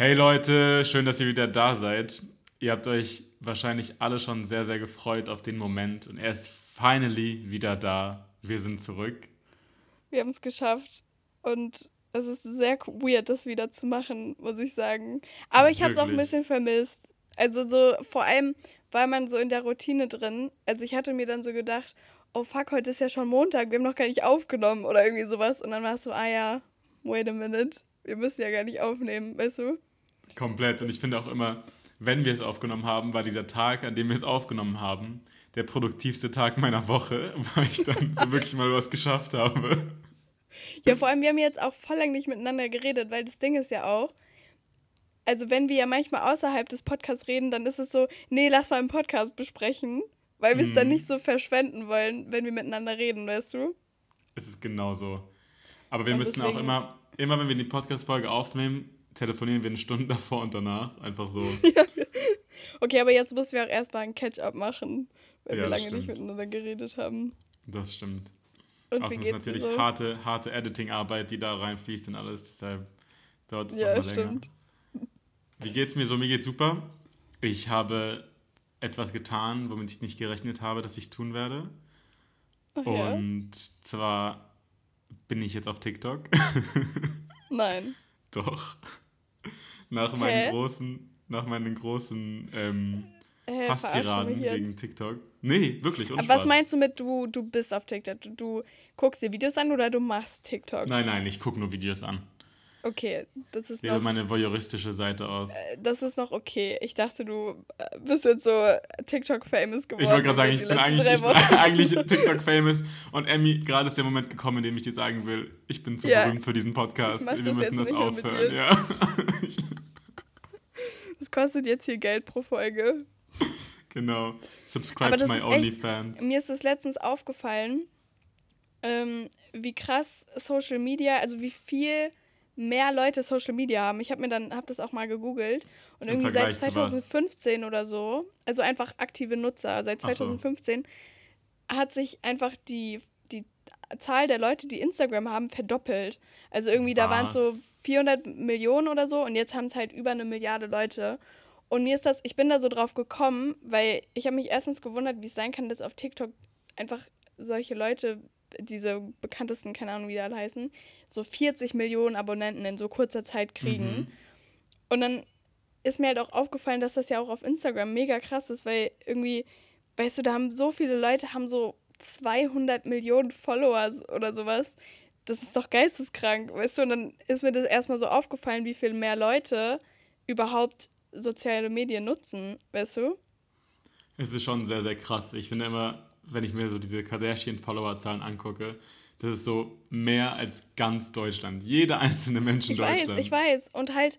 Hey Leute, schön, dass ihr wieder da seid. Ihr habt euch wahrscheinlich alle schon sehr, sehr gefreut auf den Moment und er ist finally wieder da. Wir sind zurück. Wir haben es geschafft und es ist sehr weird, das wieder zu machen, muss ich sagen. Aber ich habe es auch ein bisschen vermisst. Also so vor allem war man so in der Routine drin. Also ich hatte mir dann so gedacht, oh fuck, heute ist ja schon Montag, wir haben noch gar nicht aufgenommen oder irgendwie sowas. Und dann war es so, ah ja, wait a minute, wir müssen ja gar nicht aufnehmen, weißt du? Komplett. Und ich finde auch immer, wenn wir es aufgenommen haben, war dieser Tag, an dem wir es aufgenommen haben, der produktivste Tag meiner Woche, weil ich dann so wirklich mal was geschafft habe. Ja, vor allem, wir haben jetzt auch voll lang nicht miteinander geredet, weil das Ding ist ja auch, also wenn wir ja manchmal außerhalb des Podcasts reden, dann ist es so, nee, lass mal im Podcast besprechen, weil wir es mm. dann mhm. nicht so verschwenden wollen, wenn wir miteinander reden, weißt du? Es ist genau so. Aber wir Und müssen deswegen... auch immer, immer wenn wir die Podcast-Folge aufnehmen, telefonieren wir eine Stunde davor und danach. Einfach so. okay, aber jetzt müssen wir auch erstmal ein Catch-up machen, weil ja, wir lange nicht miteinander geredet haben. Das stimmt. Und Außerdem ist natürlich so? harte, harte Editing-Arbeit, die da reinfließt und alles. Deshalb dauert es ja, noch mal länger. Wie geht's mir so? Mir geht's super. Ich habe etwas getan, womit ich nicht gerechnet habe, dass ich es tun werde. Ach, und ja? zwar bin ich jetzt auf TikTok. Nein. Doch nach meinen Hä? großen, nach meinen großen ähm, Hä, Hasstiraden gegen TikTok. Nee, wirklich. Aber was meinst du mit du, du bist auf TikTok? Du, du guckst dir Videos an oder du machst TikTok? Nein, nein, ich gucke nur Videos an. Okay, das ist Wäre noch... meine voyeuristische Seite aus. Äh, das ist noch okay. Ich dachte, du äh, bist jetzt so TikTok-famous geworden. Ich wollte gerade sagen, ich bin, eigentlich, ich bin eigentlich TikTok-famous und Emmy, gerade ist der Moment gekommen, in dem ich dir sagen will, ich bin zu ja, berühmt für diesen Podcast. Wir müssen das aufhören. Ja. Das kostet jetzt hier Geld pro Folge. Genau. Subscribe to my OnlyFans. Mir ist das letztens aufgefallen, ähm, wie krass Social Media, also wie viel mehr Leute Social Media haben. Ich habe mir dann, habe das auch mal gegoogelt und Im irgendwie Vergleich seit 2015 oder so, also einfach aktive Nutzer, seit 2015 so. hat sich einfach die, die Zahl der Leute, die Instagram haben, verdoppelt. Also irgendwie, Was? da waren es so 400 Millionen oder so und jetzt haben es halt über eine Milliarde Leute. Und mir ist das, ich bin da so drauf gekommen, weil ich habe mich erstens gewundert, wie es sein kann, dass auf TikTok einfach solche Leute, diese bekanntesten, keine Ahnung, wie die alle heißen, so 40 Millionen Abonnenten in so kurzer Zeit kriegen. Mhm. Und dann ist mir halt auch aufgefallen, dass das ja auch auf Instagram mega krass ist, weil irgendwie, weißt du, da haben so viele Leute, haben so 200 Millionen Follower oder sowas das ist doch geisteskrank, weißt du? Und dann ist mir das erstmal so aufgefallen, wie viel mehr Leute überhaupt soziale Medien nutzen, weißt du? Es ist schon sehr, sehr krass. Ich finde immer, wenn ich mir so diese Kardashian-Follower-Zahlen angucke, das ist so mehr als ganz Deutschland. Jeder einzelne Mensch in ich Deutschland. Weiß, ich weiß. Und halt,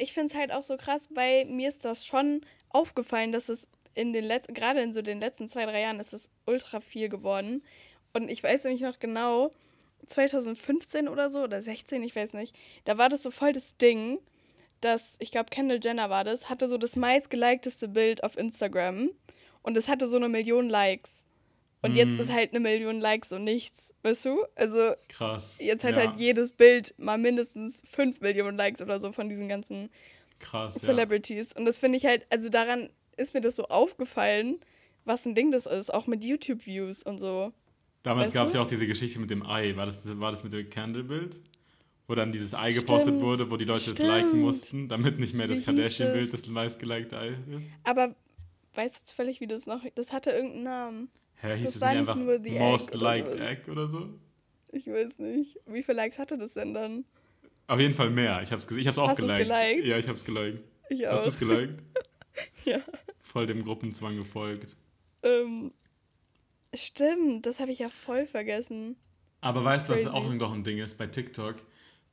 ich finde es halt auch so krass, weil mir ist das schon aufgefallen, dass es in den letzten, gerade in so den letzten zwei, drei Jahren ist es ultra viel geworden. Und ich weiß nämlich noch genau, 2015 oder so oder 16, ich weiß nicht, da war das so voll das Ding, dass, ich glaube, Kendall Jenner war das, hatte so das meistgelikteste Bild auf Instagram und es hatte so eine Million Likes. Und mhm. jetzt ist halt eine Million Likes und nichts, weißt du? Also, Krass. Jetzt hat ja. halt jedes Bild mal mindestens 5 Millionen Likes oder so von diesen ganzen Krass, Celebrities. Ja. Und das finde ich halt, also daran ist mir das so aufgefallen, was ein Ding das ist, auch mit YouTube-Views und so. Damals gab es ja auch diese Geschichte mit dem Ei. War das, war das mit dem Candle-Bild? Wo dann dieses Ei gepostet wurde, wo die Leute Stimmt. es liken mussten, damit nicht mehr das Kardashian-Bild das meistgelikte Ei ist. Aber weißt du zufällig, wie das noch. Das hatte irgendeinen Namen. Hä, hieß das, das nicht einfach nicht Most Egg Liked oder Egg oder so? Ich weiß nicht. Wie viele Likes hatte das denn dann? Auf jeden Fall mehr. Ich hab's, ich hab's auch geliked. geliked. Ja, ich hab's geliked. Ich auch. Hast du es geliked? ja. Voll dem Gruppenzwang gefolgt. Ähm, Stimmt, das habe ich ja voll vergessen. Aber weißt du, was auch noch ein Ding ist bei TikTok?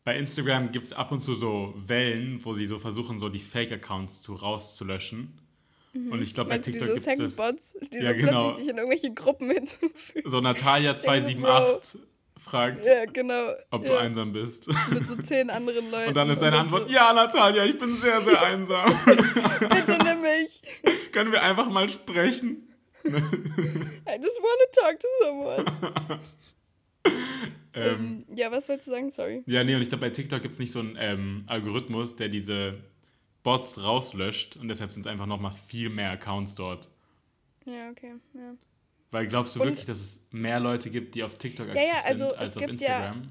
Bei Instagram gibt es ab und zu so Wellen, wo sie so versuchen, so die Fake-Accounts zu, rauszulöschen. Mhm. Und ich glaube, bei TikTok gibt es. Sexbots, die ja, so genau. plötzlich in irgendwelche Gruppen hinzufügen. So Natalia278 fragt, ja, genau. ob ja. du einsam bist. Mit so zehn anderen Leuten. Und dann ist deine Antwort, so. ja, Natalia, ich bin sehr, sehr einsam. Bitte nimm mich. Können wir einfach mal sprechen? I just want to talk to someone. ähm, ähm, ja, was wolltest du sagen? Sorry. Ja, nee, und ich glaube, bei TikTok gibt es nicht so einen ähm, Algorithmus, der diese Bots rauslöscht und deshalb sind es einfach nochmal viel mehr Accounts dort. Ja, okay, ja. Weil glaubst du und, wirklich, dass es mehr Leute gibt, die auf TikTok aktiv ja, ja, also sind, als auf Instagram?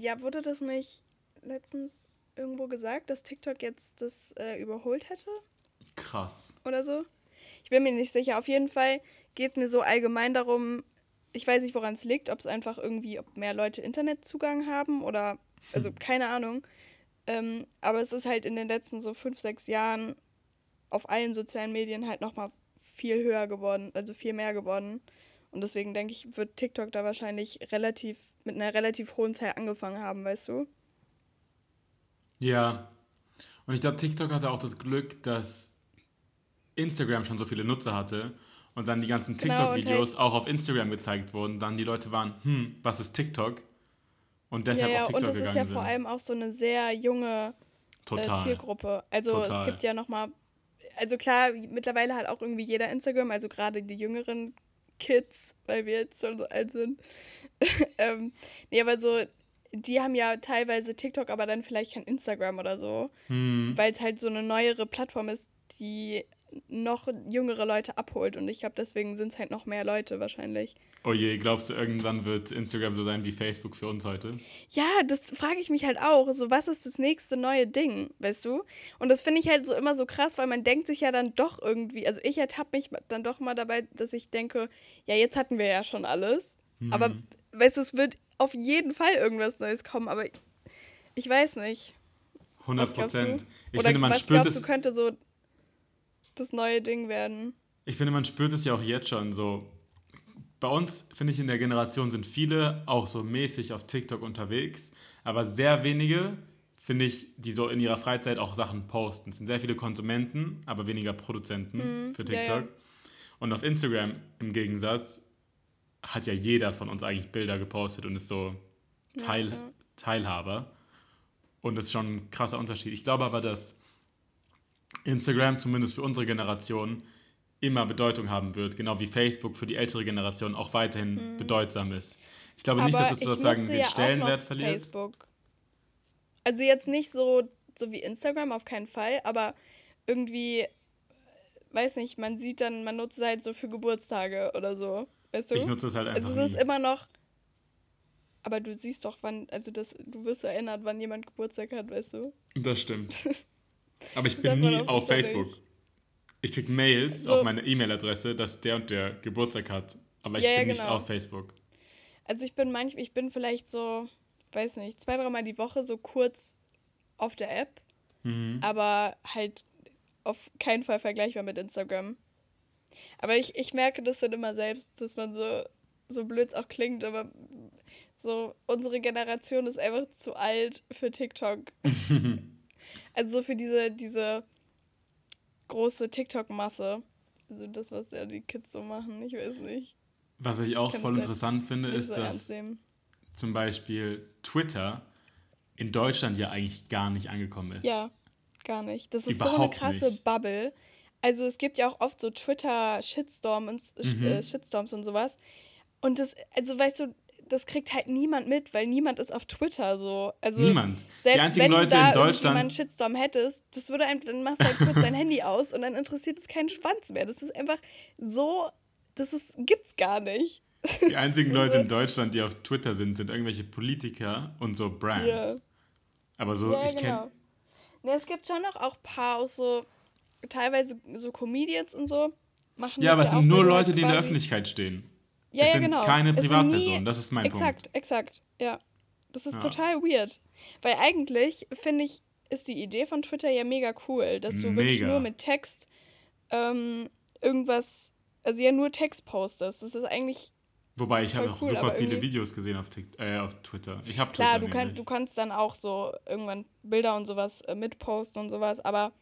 Ja, wurde das nicht letztens irgendwo gesagt, dass TikTok jetzt das äh, überholt hätte? Krass. Oder so? Ich bin mir nicht sicher. Auf jeden Fall geht es mir so allgemein darum, ich weiß nicht, woran es liegt, ob es einfach irgendwie, ob mehr Leute Internetzugang haben oder, also hm. keine Ahnung. Ähm, aber es ist halt in den letzten so fünf, sechs Jahren auf allen sozialen Medien halt nochmal viel höher geworden, also viel mehr geworden. Und deswegen denke ich, wird TikTok da wahrscheinlich relativ, mit einer relativ hohen Zahl angefangen haben, weißt du? Ja. Und ich glaube, TikTok hatte auch das Glück, dass Instagram schon so viele Nutzer hatte und dann die ganzen genau, TikTok-Videos genau, auch auf Instagram gezeigt wurden. Dann die Leute waren, hm, was ist TikTok? Und deshalb ja, ja, auf TikTok gegangen sind. Und es ist ja sind. vor allem auch so eine sehr junge äh, Zielgruppe. Also Total. es gibt ja nochmal, also klar, mittlerweile hat auch irgendwie jeder Instagram, also gerade die jüngeren Kids, weil wir jetzt schon so alt sind. ähm, nee, aber so, die haben ja teilweise TikTok, aber dann vielleicht kein Instagram oder so. Hm. Weil es halt so eine neuere Plattform ist, die noch jüngere Leute abholt. Und ich glaube, deswegen sind es halt noch mehr Leute wahrscheinlich. Oh je, glaubst du, irgendwann wird Instagram so sein wie Facebook für uns heute? Ja, das frage ich mich halt auch. So, was ist das nächste neue Ding, weißt du? Und das finde ich halt so immer so krass, weil man denkt sich ja dann doch irgendwie, also ich ertappe mich dann doch mal dabei, dass ich denke, ja, jetzt hatten wir ja schon alles. Hm. Aber, weißt du, es wird auf jeden Fall irgendwas Neues kommen, aber ich weiß nicht. 100 Prozent. Ich Oder finde, man was spürt glaubst, es. du könnte so das neue Ding werden. Ich finde, man spürt es ja auch jetzt schon so. Bei uns, finde ich, in der Generation sind viele auch so mäßig auf TikTok unterwegs, aber sehr wenige, finde ich, die so in ihrer Freizeit auch Sachen posten. Es sind sehr viele Konsumenten, aber weniger Produzenten mhm, für TikTok. Ja, ja. Und auf Instagram im Gegensatz hat ja jeder von uns eigentlich Bilder gepostet und ist so Teil, ja, Teilhaber. Und das ist schon ein krasser Unterschied. Ich glaube aber, dass Instagram zumindest für unsere Generation immer Bedeutung haben wird, genau wie Facebook für die ältere Generation auch weiterhin mhm. bedeutsam ist. Ich glaube Aber nicht, dass es sozusagen den ja Stellenwert verliert. Facebook. Also jetzt nicht so, so wie Instagram, auf keinen Fall, aber irgendwie, weiß nicht, man sieht dann, man nutzt es halt so für Geburtstage oder so. Weißt du? Ich nutze es halt einfach. Also es ist immer noch. Aber du siehst doch, wann, also das, du wirst so erinnert, wann jemand Geburtstag hat, weißt du? Das stimmt. Aber ich bin nie auf Facebook. Nicht. Ich krieg Mails so. auf meine E-Mail-Adresse, dass der und der Geburtstag hat. Aber ich ja, bin ja, genau. nicht auf Facebook. Also ich bin manchmal, ich bin vielleicht so, weiß nicht, zwei, dreimal die Woche so kurz auf der App. Mhm. Aber halt auf keinen Fall vergleichbar mit Instagram. Aber ich, ich merke das dann immer selbst, dass man so, so blöd auch klingt, aber so, unsere Generation ist einfach zu alt für TikTok. Also so für diese, diese große TikTok-Masse. Also das, was ja die Kids so machen, ich weiß nicht. Was ich auch voll interessant finde, ist, so dass zum Beispiel Twitter in Deutschland ja eigentlich gar nicht angekommen ist. Ja, gar nicht. Das ist Überhaupt so eine krasse nicht. Bubble. Also es gibt ja auch oft so Twitter-Shitstorm und, mhm. äh, Shitstorms und sowas. Und das, also weißt du, das kriegt halt niemand mit, weil niemand ist auf Twitter so. Also niemand. Selbst wenn Leute du da in Deutschland einen Shitstorm hättest, das würde einem, dann machst du halt kurz dein Handy aus und dann interessiert es keinen Schwanz mehr. Das ist einfach so, das ist, gibt's gar nicht. Die einzigen Leute in Deutschland, die auf Twitter sind, sind irgendwelche Politiker und so Brands. Yeah. Aber so, ja, ich genau. kenne. Ne, es gibt schon noch auch ein paar auch so, teilweise so Comedians und so. Machen ja, aber es sind nur Leute, die in der Öffentlichkeit stehen. Ja, es ja, sind genau. keine Privatpersonen, das ist mein exakt, Punkt. Exakt, exakt, ja. Das ist ja. total weird. Weil eigentlich, finde ich, ist die Idee von Twitter ja mega cool, dass du mega. wirklich nur mit Text ähm, irgendwas, also ja nur Text postest. Das ist eigentlich. Wobei ich habe auch cool, super viele Videos gesehen auf, äh, auf Twitter. Ich habe Klar, du, kann, du kannst dann auch so irgendwann Bilder und sowas äh, mitposten und sowas, aber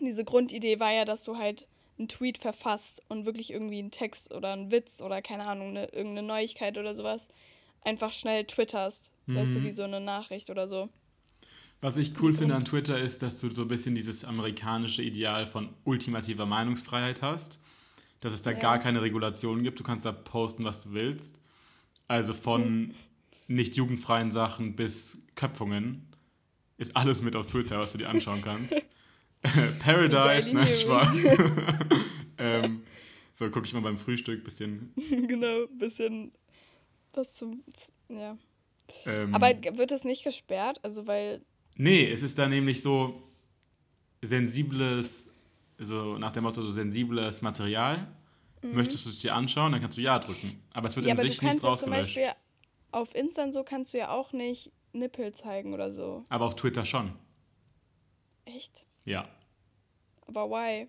diese Grundidee war ja, dass du halt einen Tweet verfasst und wirklich irgendwie einen Text oder einen Witz oder keine Ahnung, eine, irgendeine Neuigkeit oder sowas einfach schnell twitterst. Mhm. Weißt du, mhm. wie so eine Nachricht oder so. Was ich cool finde an Twitter ist, dass du so ein bisschen dieses amerikanische Ideal von ultimativer Meinungsfreiheit hast. Dass es da ja. gar keine Regulationen gibt. Du kannst da posten, was du willst. Also von nicht jugendfreien Sachen bis Köpfungen ist alles mit auf Twitter, was du dir anschauen kannst. Paradise, nein, Spaß. ähm, so, gucke ich mal beim Frühstück, bisschen. genau, bisschen was zum. Ja. Ähm, Aber wird es nicht gesperrt? Also, weil. Nee, es ist da nämlich so sensibles, so nach dem Motto, so sensibles Material. Mhm. Möchtest du es dir anschauen, dann kannst du Ja drücken. Aber es wird ja, in sich nicht rausgelöscht. Zum Beispiel auf Insta so kannst du ja auch nicht Nippel zeigen oder so. Aber auf Twitter schon. Echt? Ja. Aber why?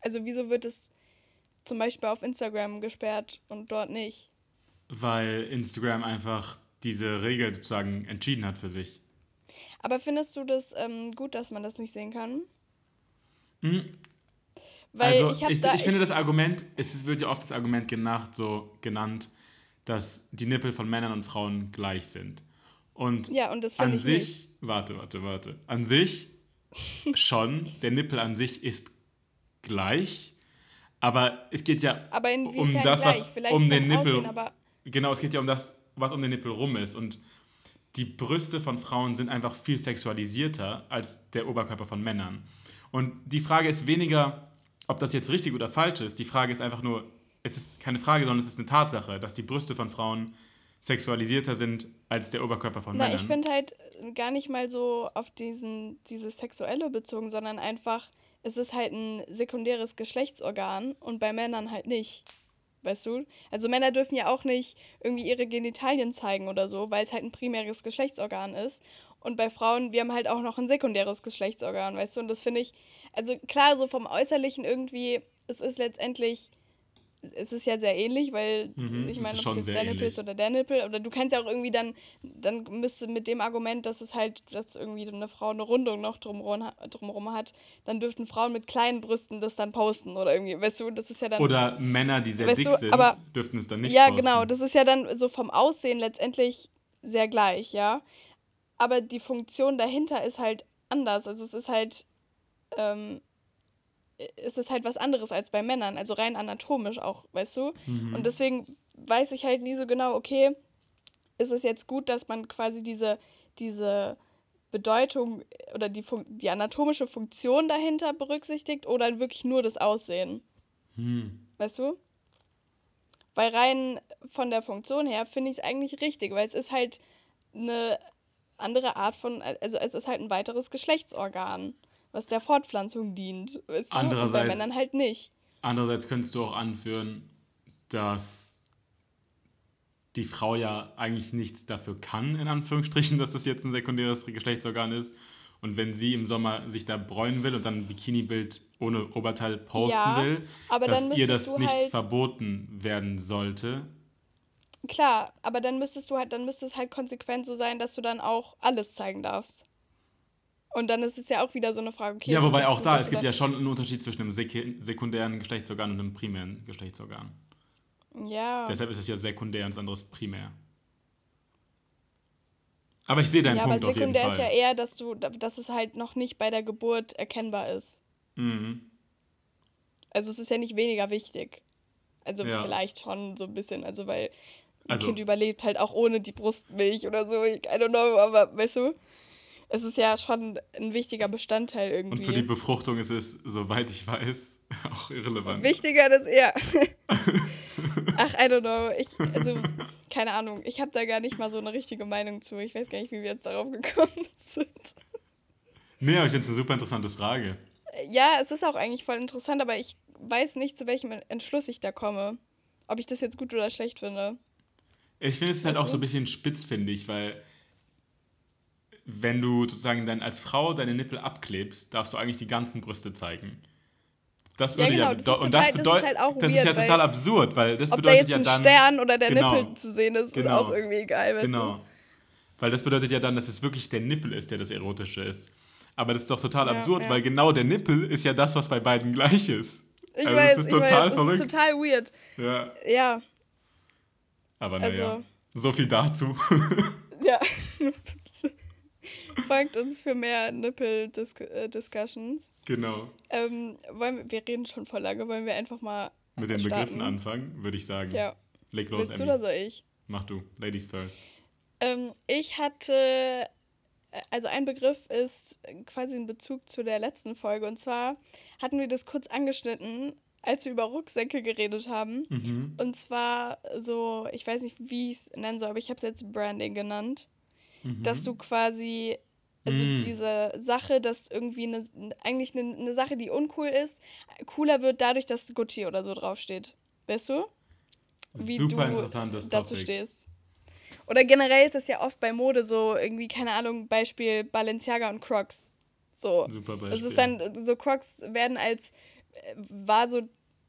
Also wieso wird es zum Beispiel auf Instagram gesperrt und dort nicht? Weil Instagram einfach diese Regel sozusagen entschieden hat für sich. Aber findest du das ähm, gut, dass man das nicht sehen kann? Mhm. Weil also ich, ich, da, ich finde das Argument, es wird ja oft das Argument genannt, so genannt, dass die Nippel von Männern und Frauen gleich sind. Und, ja, und das an sich, warte, warte, warte, an sich schon, der Nippel an sich ist gleich, aber es geht ja um das, was um den Nippel, Aussehen, genau, es geht ja um das, was um den Nippel rum ist und die Brüste von Frauen sind einfach viel sexualisierter als der Oberkörper von Männern. Und die Frage ist weniger, ob das jetzt richtig oder falsch ist. Die Frage ist einfach nur, es ist keine Frage, sondern es ist eine Tatsache, dass die Brüste von Frauen sexualisierter sind als der Oberkörper von Na, Männern. Ich finde halt gar nicht mal so auf diesen, dieses Sexuelle bezogen, sondern einfach, es ist halt ein sekundäres Geschlechtsorgan und bei Männern halt nicht. Weißt du? Also Männer dürfen ja auch nicht irgendwie ihre Genitalien zeigen oder so, weil es halt ein primäres Geschlechtsorgan ist. Und bei Frauen, wir haben halt auch noch ein sekundäres Geschlechtsorgan, weißt du? Und das finde ich, also klar, so vom Äußerlichen irgendwie, es ist letztendlich es ist ja sehr ähnlich, weil mhm, ich meine, ob es jetzt der Nippel ist oder der Nippel, oder du kannst ja auch irgendwie dann, dann müsste mit dem Argument, dass es halt, dass irgendwie eine Frau eine Rundung noch drumherum, drumherum hat, dann dürften Frauen mit kleinen Brüsten das dann posten oder irgendwie, weißt du, das ist ja dann. Oder Männer, die sehr dick du, sind, aber, dürften es dann nicht Ja, posten. genau, das ist ja dann so vom Aussehen letztendlich sehr gleich, ja. Aber die Funktion dahinter ist halt anders. Also es ist halt, ähm, ist es halt was anderes als bei Männern, also rein anatomisch auch, weißt du? Mhm. Und deswegen weiß ich halt nie so genau, okay, ist es jetzt gut, dass man quasi diese, diese Bedeutung oder die, die anatomische Funktion dahinter berücksichtigt oder wirklich nur das Aussehen? Mhm. Weißt du? Weil rein von der Funktion her finde ich es eigentlich richtig, weil es ist halt eine andere Art von, also es ist halt ein weiteres Geschlechtsorgan was der Fortpflanzung dient. Weißt du? Andererseits, bei Männern halt nicht. Andererseits könntest du auch anführen, dass die Frau ja eigentlich nichts dafür kann, in Anführungsstrichen, dass das jetzt ein sekundäres Geschlechtsorgan ist. Und wenn sie im Sommer sich da bräunen will und dann ein Bikini-Bild ohne Oberteil posten ja, will, dass ihr das nicht halt verboten werden sollte. Klar, aber dann müsstest du halt, dann müsste es halt konsequent so sein, dass du dann auch alles zeigen darfst. Und dann ist es ja auch wieder so eine Frage, okay. Ja, wobei auch gut, da, es gibt ja schon einen Unterschied zwischen einem sekundären Geschlechtsorgan und einem primären Geschlechtsorgan. Ja. Deshalb ist es ja sekundär und das andere ist primär. Aber ich sehe deinen ja, Punkt auf jeden Fall. Ja, aber sekundär ist ja eher, dass du, dass es halt noch nicht bei der Geburt erkennbar ist. Mhm. Also es ist ja nicht weniger wichtig. Also ja. vielleicht schon so ein bisschen, also weil ein also, Kind überlebt halt auch ohne die Brustmilch oder so, I don't know, aber weißt du? Es ist ja schon ein wichtiger Bestandteil irgendwie. Und für die Befruchtung ist es, soweit ich weiß, auch irrelevant. Wichtiger das eher. Ach, I don't know. Ich, also, keine Ahnung. Ich habe da gar nicht mal so eine richtige Meinung zu. Ich weiß gar nicht, wie wir jetzt darauf gekommen sind. Nee, aber ich finde es eine super interessante Frage. Ja, es ist auch eigentlich voll interessant, aber ich weiß nicht, zu welchem Entschluss ich da komme. Ob ich das jetzt gut oder schlecht finde. Ich finde es halt auch so ein bisschen spitzfindig, weil wenn du sozusagen dann als Frau deine Nippel abklebst, darfst du eigentlich die ganzen Brüste zeigen. Das würde ja, genau, ja das und das bedeutet das, ist, halt das weird, ist ja total absurd, weil das bedeutet da jetzt ja dann ein Stern oder der genau, Nippel zu sehen ist, genau, ist auch irgendwie egal, weißt genau. Du? Weil das bedeutet ja dann, dass es wirklich der Nippel ist, der das erotische ist. Aber das ist doch total ja, absurd, ja. weil genau der Nippel ist ja das, was bei beiden gleich ist. Ich also weiß, das ist total weiß, verrückt. Das ist total weird. Ja. Ja. Aber naja, also, so viel dazu. ja. Folgt uns für mehr Nippel-Discussions. Genau. Ähm, wollen wir, wir reden schon voll lange, wollen wir einfach mal. Mit den starten? Begriffen anfangen, würde ich sagen. Ja. Leg los, Willst du oder soll ich? Mach du. Ladies first. Ähm, ich hatte also ein Begriff ist quasi ein Bezug zu der letzten Folge. Und zwar hatten wir das kurz angeschnitten, als wir über Rucksäcke geredet haben. Mhm. Und zwar so, ich weiß nicht, wie ich es nennen soll, aber ich habe es jetzt Branding genannt. Mhm. Dass du quasi, also mhm. diese Sache, dass irgendwie eine, eigentlich eine, eine Sache, die uncool ist, cooler wird dadurch, dass Gucci oder so draufsteht. Weißt du? Wie Super du dazu Topic. stehst. Oder generell ist es ja oft bei Mode so, irgendwie, keine Ahnung, Beispiel Balenciaga und Crocs. So. Super Beispiel. Das ist dann, so Crocs werden als, äh, war so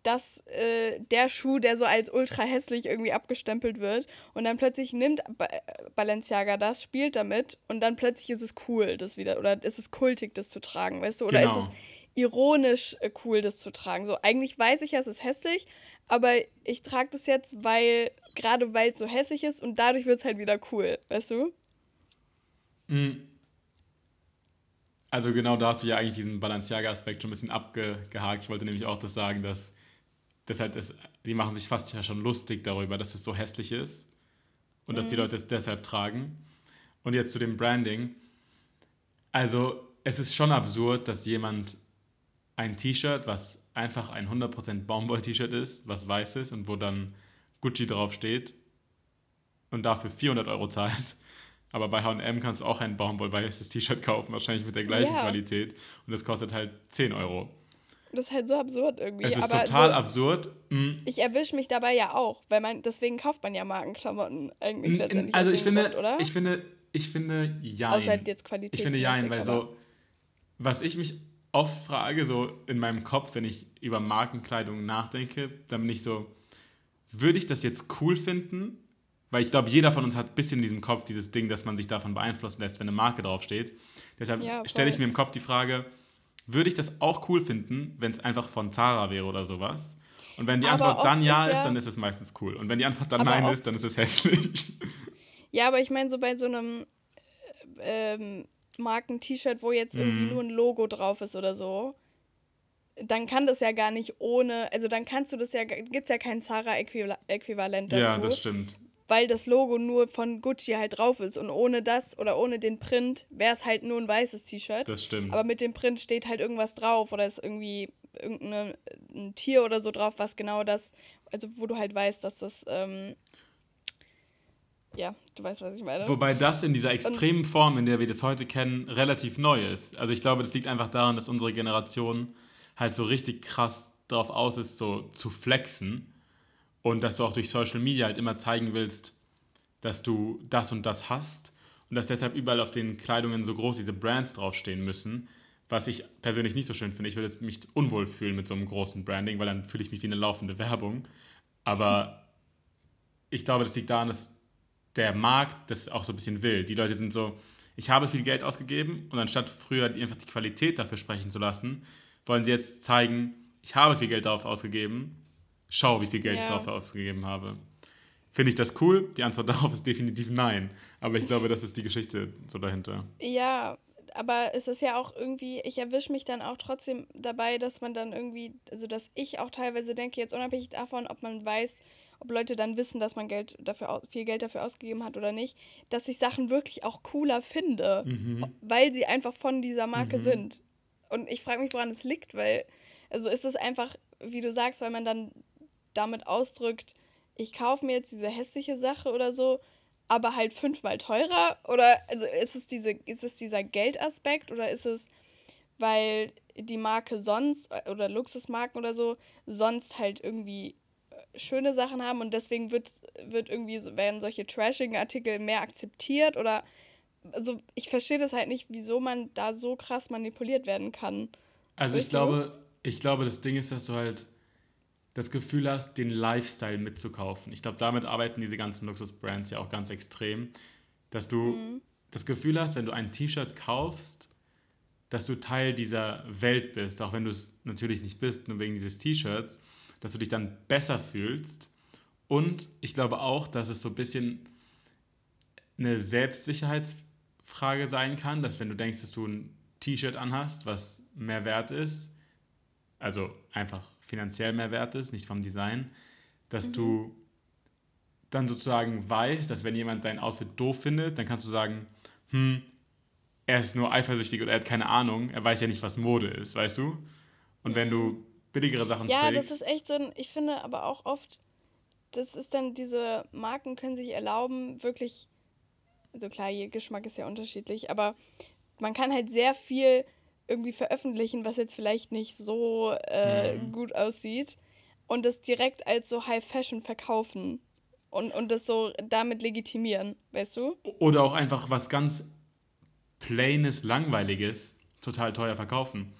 das, äh, der Schuh, der so als ultra hässlich irgendwie abgestempelt wird. Und dann plötzlich nimmt ba Balenciaga das, spielt damit und dann plötzlich ist es cool, das wieder, oder ist es kultig, das zu tragen, weißt du? Oder genau. ist es ironisch äh, cool, das zu tragen? So, eigentlich weiß ich ja, es ist hässlich, aber ich trage das jetzt, weil, gerade weil es so hässlich ist und dadurch wird es halt wieder cool, weißt du? Mhm. Also genau da hast du ja eigentlich diesen Balenciaga-Aspekt schon ein bisschen abgehakt. Ich wollte nämlich auch das sagen, dass das halt ist, die machen sich fast ja schon lustig darüber, dass es so hässlich ist und mhm. dass die mhm. Leute es deshalb tragen. Und jetzt zu dem Branding. Also es ist schon absurd, dass jemand ein T-Shirt, was einfach ein 100% Baumwoll-T-Shirt ist, was weiß ist und wo dann Gucci draufsteht und dafür 400 Euro zahlt. Aber bei H&M kannst du auch ein Baumwoll-weißes T-Shirt kaufen, wahrscheinlich mit der gleichen ja. Qualität. Und das kostet halt 10 Euro. Das ist halt so absurd irgendwie. Es ist aber total so, absurd. Mhm. Ich erwische mich dabei ja auch, weil man, deswegen kauft man ja Markenklamotten eigentlich letztendlich. Also ich finde, Grund, oder? ich finde, ich finde, ja. Außer jetzt Qualität. Ich finde ja, weil so, was ich mich oft frage, so in meinem Kopf, wenn ich über Markenkleidung nachdenke, dann bin ich so, würde ich das jetzt cool finden? Weil ich glaube, jeder von uns hat ein bisschen in diesem Kopf dieses Ding, dass man sich davon beeinflussen lässt, wenn eine Marke draufsteht. Deshalb ja, stelle ich mir im Kopf die Frage, würde ich das auch cool finden, wenn es einfach von Zara wäre oder sowas? Und wenn die aber Antwort dann ja, ist, dann ist es meistens cool. Und wenn die Antwort dann nein ist, dann ist es hässlich. Ja, aber ich meine, so bei so einem ähm, Marken-T-Shirt, wo jetzt irgendwie mm. nur ein Logo drauf ist oder so, dann kann das ja gar nicht ohne, also dann kannst du das ja, gibt es ja kein Zara-Äquivalent dazu. Ja, das stimmt. Weil das Logo nur von Gucci halt drauf ist und ohne das oder ohne den Print wäre es halt nur ein weißes T-Shirt. Das stimmt. Aber mit dem Print steht halt irgendwas drauf oder ist irgendwie irgendein Tier oder so drauf, was genau das, also wo du halt weißt, dass das ähm, ja, du weißt, was ich meine. Wobei das in dieser extremen Und Form, in der wir das heute kennen, relativ neu ist. Also ich glaube, das liegt einfach daran, dass unsere Generation halt so richtig krass darauf aus ist, so zu flexen. Und dass du auch durch Social Media halt immer zeigen willst, dass du das und das hast. Und dass deshalb überall auf den Kleidungen so groß diese Brands draufstehen müssen. Was ich persönlich nicht so schön finde. Ich würde mich unwohl fühlen mit so einem großen Branding, weil dann fühle ich mich wie eine laufende Werbung. Aber ich glaube, das liegt daran, dass der Markt das auch so ein bisschen will. Die Leute sind so, ich habe viel Geld ausgegeben und anstatt früher einfach die Qualität dafür sprechen zu lassen, wollen sie jetzt zeigen, ich habe viel Geld darauf ausgegeben, schau, wie viel Geld ja. ich darauf ausgegeben habe. Finde ich das cool? Die Antwort darauf ist definitiv nein. Aber ich glaube, das ist die Geschichte so dahinter. Ja, aber es ist ja auch irgendwie, ich erwische mich dann auch trotzdem dabei, dass man dann irgendwie, also dass ich auch teilweise denke, jetzt unabhängig davon, ob man weiß, ob Leute dann wissen, dass man Geld dafür, viel Geld dafür ausgegeben hat oder nicht, dass ich Sachen wirklich auch cooler finde, mhm. weil sie einfach von dieser Marke mhm. sind. Und ich frage mich, woran es liegt, weil, also ist es einfach, wie du sagst, weil man dann damit ausdrückt, ich kaufe mir jetzt diese hässliche Sache oder so, aber halt fünfmal teurer? Oder also ist es diese, ist es dieser Geldaspekt oder ist es, weil die Marke sonst oder Luxusmarken oder so sonst halt irgendwie schöne Sachen haben und deswegen wird, wird irgendwie, werden solche Trashing-Artikel mehr akzeptiert oder also ich verstehe das halt nicht, wieso man da so krass manipuliert werden kann. Also ich glaube, ich glaube, das Ding ist, dass du halt das Gefühl hast, den Lifestyle mitzukaufen. Ich glaube, damit arbeiten diese ganzen Luxus-Brands ja auch ganz extrem, dass du mhm. das Gefühl hast, wenn du ein T-Shirt kaufst, dass du Teil dieser Welt bist, auch wenn du es natürlich nicht bist, nur wegen dieses T-Shirts dass du dich dann besser fühlst. Und ich glaube auch, dass es so ein bisschen eine Selbstsicherheitsfrage sein kann, dass wenn du denkst, dass du ein T-Shirt anhast, was mehr wert ist, also einfach finanziell mehr wert ist, nicht vom Design, dass mhm. du dann sozusagen weißt, dass wenn jemand dein Outfit doof findet, dann kannst du sagen, hm, er ist nur eifersüchtig oder er hat keine Ahnung, er weiß ja nicht, was Mode ist, weißt du? Und wenn du billigere Sachen ja, trägst. Ja, das ist echt so ein, ich finde aber auch oft, das ist dann, diese Marken können sich erlauben, wirklich, also klar, ihr Geschmack ist ja unterschiedlich, aber man kann halt sehr viel irgendwie veröffentlichen, was jetzt vielleicht nicht so äh, mhm. gut aussieht und das direkt als so High Fashion verkaufen und, und das so damit legitimieren, weißt du? Oder auch einfach was ganz Plaines, Langweiliges total teuer verkaufen.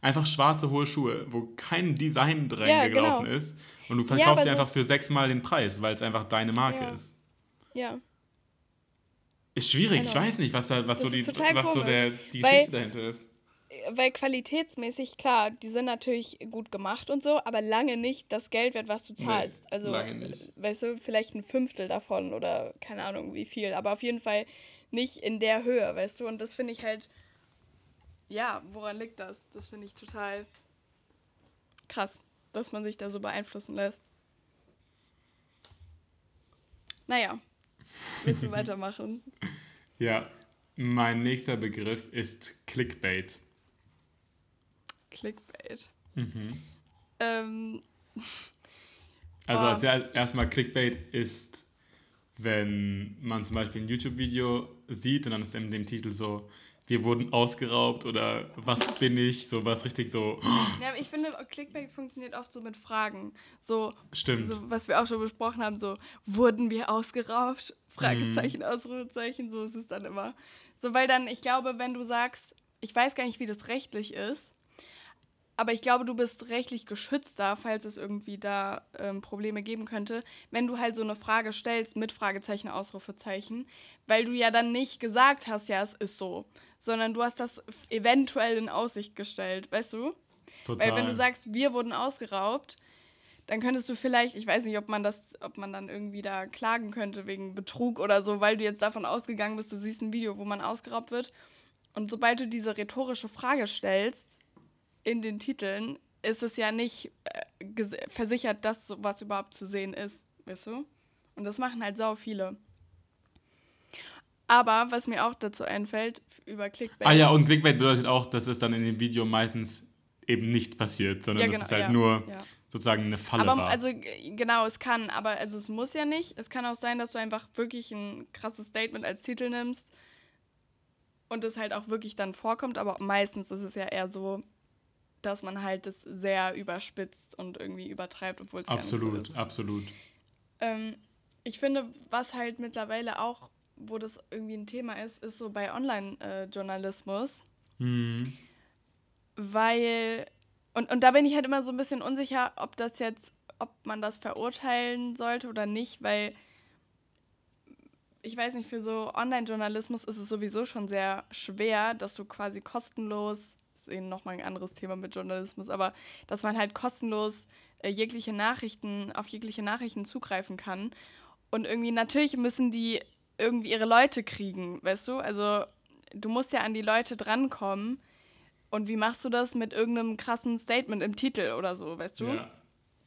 Einfach schwarze hohe Schuhe, wo kein Design drin ja, gelaufen genau. ist. Und du verkaufst ja, sie einfach so für sechsmal den Preis, weil es einfach deine Marke ja. ist. Ja. Ist schwierig, ich weiß nicht, was da, was so die, was so der, die Geschichte dahinter ist. Weil qualitätsmäßig, klar, die sind natürlich gut gemacht und so, aber lange nicht das Geld wert, was du zahlst. Nee, also, lange nicht. weißt du, vielleicht ein Fünftel davon oder keine Ahnung wie viel, aber auf jeden Fall nicht in der Höhe, weißt du? Und das finde ich halt, ja, woran liegt das? Das finde ich total krass, dass man sich da so beeinflussen lässt. Naja, willst du weitermachen? Ja, mein nächster Begriff ist Clickbait. Clickbait. Mhm. Ähm, also als erstmal Clickbait ist, wenn man zum Beispiel ein YouTube-Video sieht und dann ist in dem Titel so, wir wurden ausgeraubt oder was bin ich, so was richtig so. Ja, ich finde, Clickbait funktioniert oft so mit Fragen. So, Stimmt. So, was wir auch schon besprochen haben, so, wurden wir ausgeraubt? Fragezeichen, mhm. Ausrufezeichen, so ist es dann immer. So, weil dann, ich glaube, wenn du sagst, ich weiß gar nicht, wie das rechtlich ist, aber ich glaube, du bist rechtlich geschützter, falls es irgendwie da ähm, Probleme geben könnte, wenn du halt so eine Frage stellst mit Fragezeichen, Ausrufezeichen, weil du ja dann nicht gesagt hast, ja, es ist so, sondern du hast das eventuell in Aussicht gestellt, weißt du? Total. Weil wenn du sagst, wir wurden ausgeraubt, dann könntest du vielleicht, ich weiß nicht, ob man das, ob man dann irgendwie da klagen könnte wegen Betrug oder so, weil du jetzt davon ausgegangen bist, du siehst ein Video, wo man ausgeraubt wird. Und sobald du diese rhetorische Frage stellst, in den Titeln ist es ja nicht äh, versichert, dass sowas überhaupt zu sehen ist, weißt du? Und das machen halt sau viele. Aber was mir auch dazu einfällt, über Clickbait. Ah ja, und Clickbait bedeutet auch, dass es dann in dem Video meistens eben nicht passiert, sondern ja, genau, dass es halt ja, nur ja. sozusagen eine Falle aber, war. Also genau, es kann, aber also es muss ja nicht. Es kann auch sein, dass du einfach wirklich ein krasses Statement als Titel nimmst und es halt auch wirklich dann vorkommt, aber meistens ist es ja eher so, dass man halt das sehr überspitzt und irgendwie übertreibt, obwohl es absolut, gar nicht so ist. Absolut, absolut. Ähm, ich finde, was halt mittlerweile auch, wo das irgendwie ein Thema ist, ist so bei Online-Journalismus. Mhm. Weil, und, und da bin ich halt immer so ein bisschen unsicher, ob das jetzt, ob man das verurteilen sollte oder nicht, weil ich weiß nicht, für so Online-Journalismus ist es sowieso schon sehr schwer, dass du quasi kostenlos ist eben nochmal ein anderes Thema mit Journalismus, aber dass man halt kostenlos äh, jegliche Nachrichten, auf jegliche Nachrichten zugreifen kann. Und irgendwie, natürlich müssen die irgendwie ihre Leute kriegen, weißt du? Also du musst ja an die Leute drankommen. Und wie machst du das mit irgendeinem krassen Statement im Titel oder so, weißt du? Ja.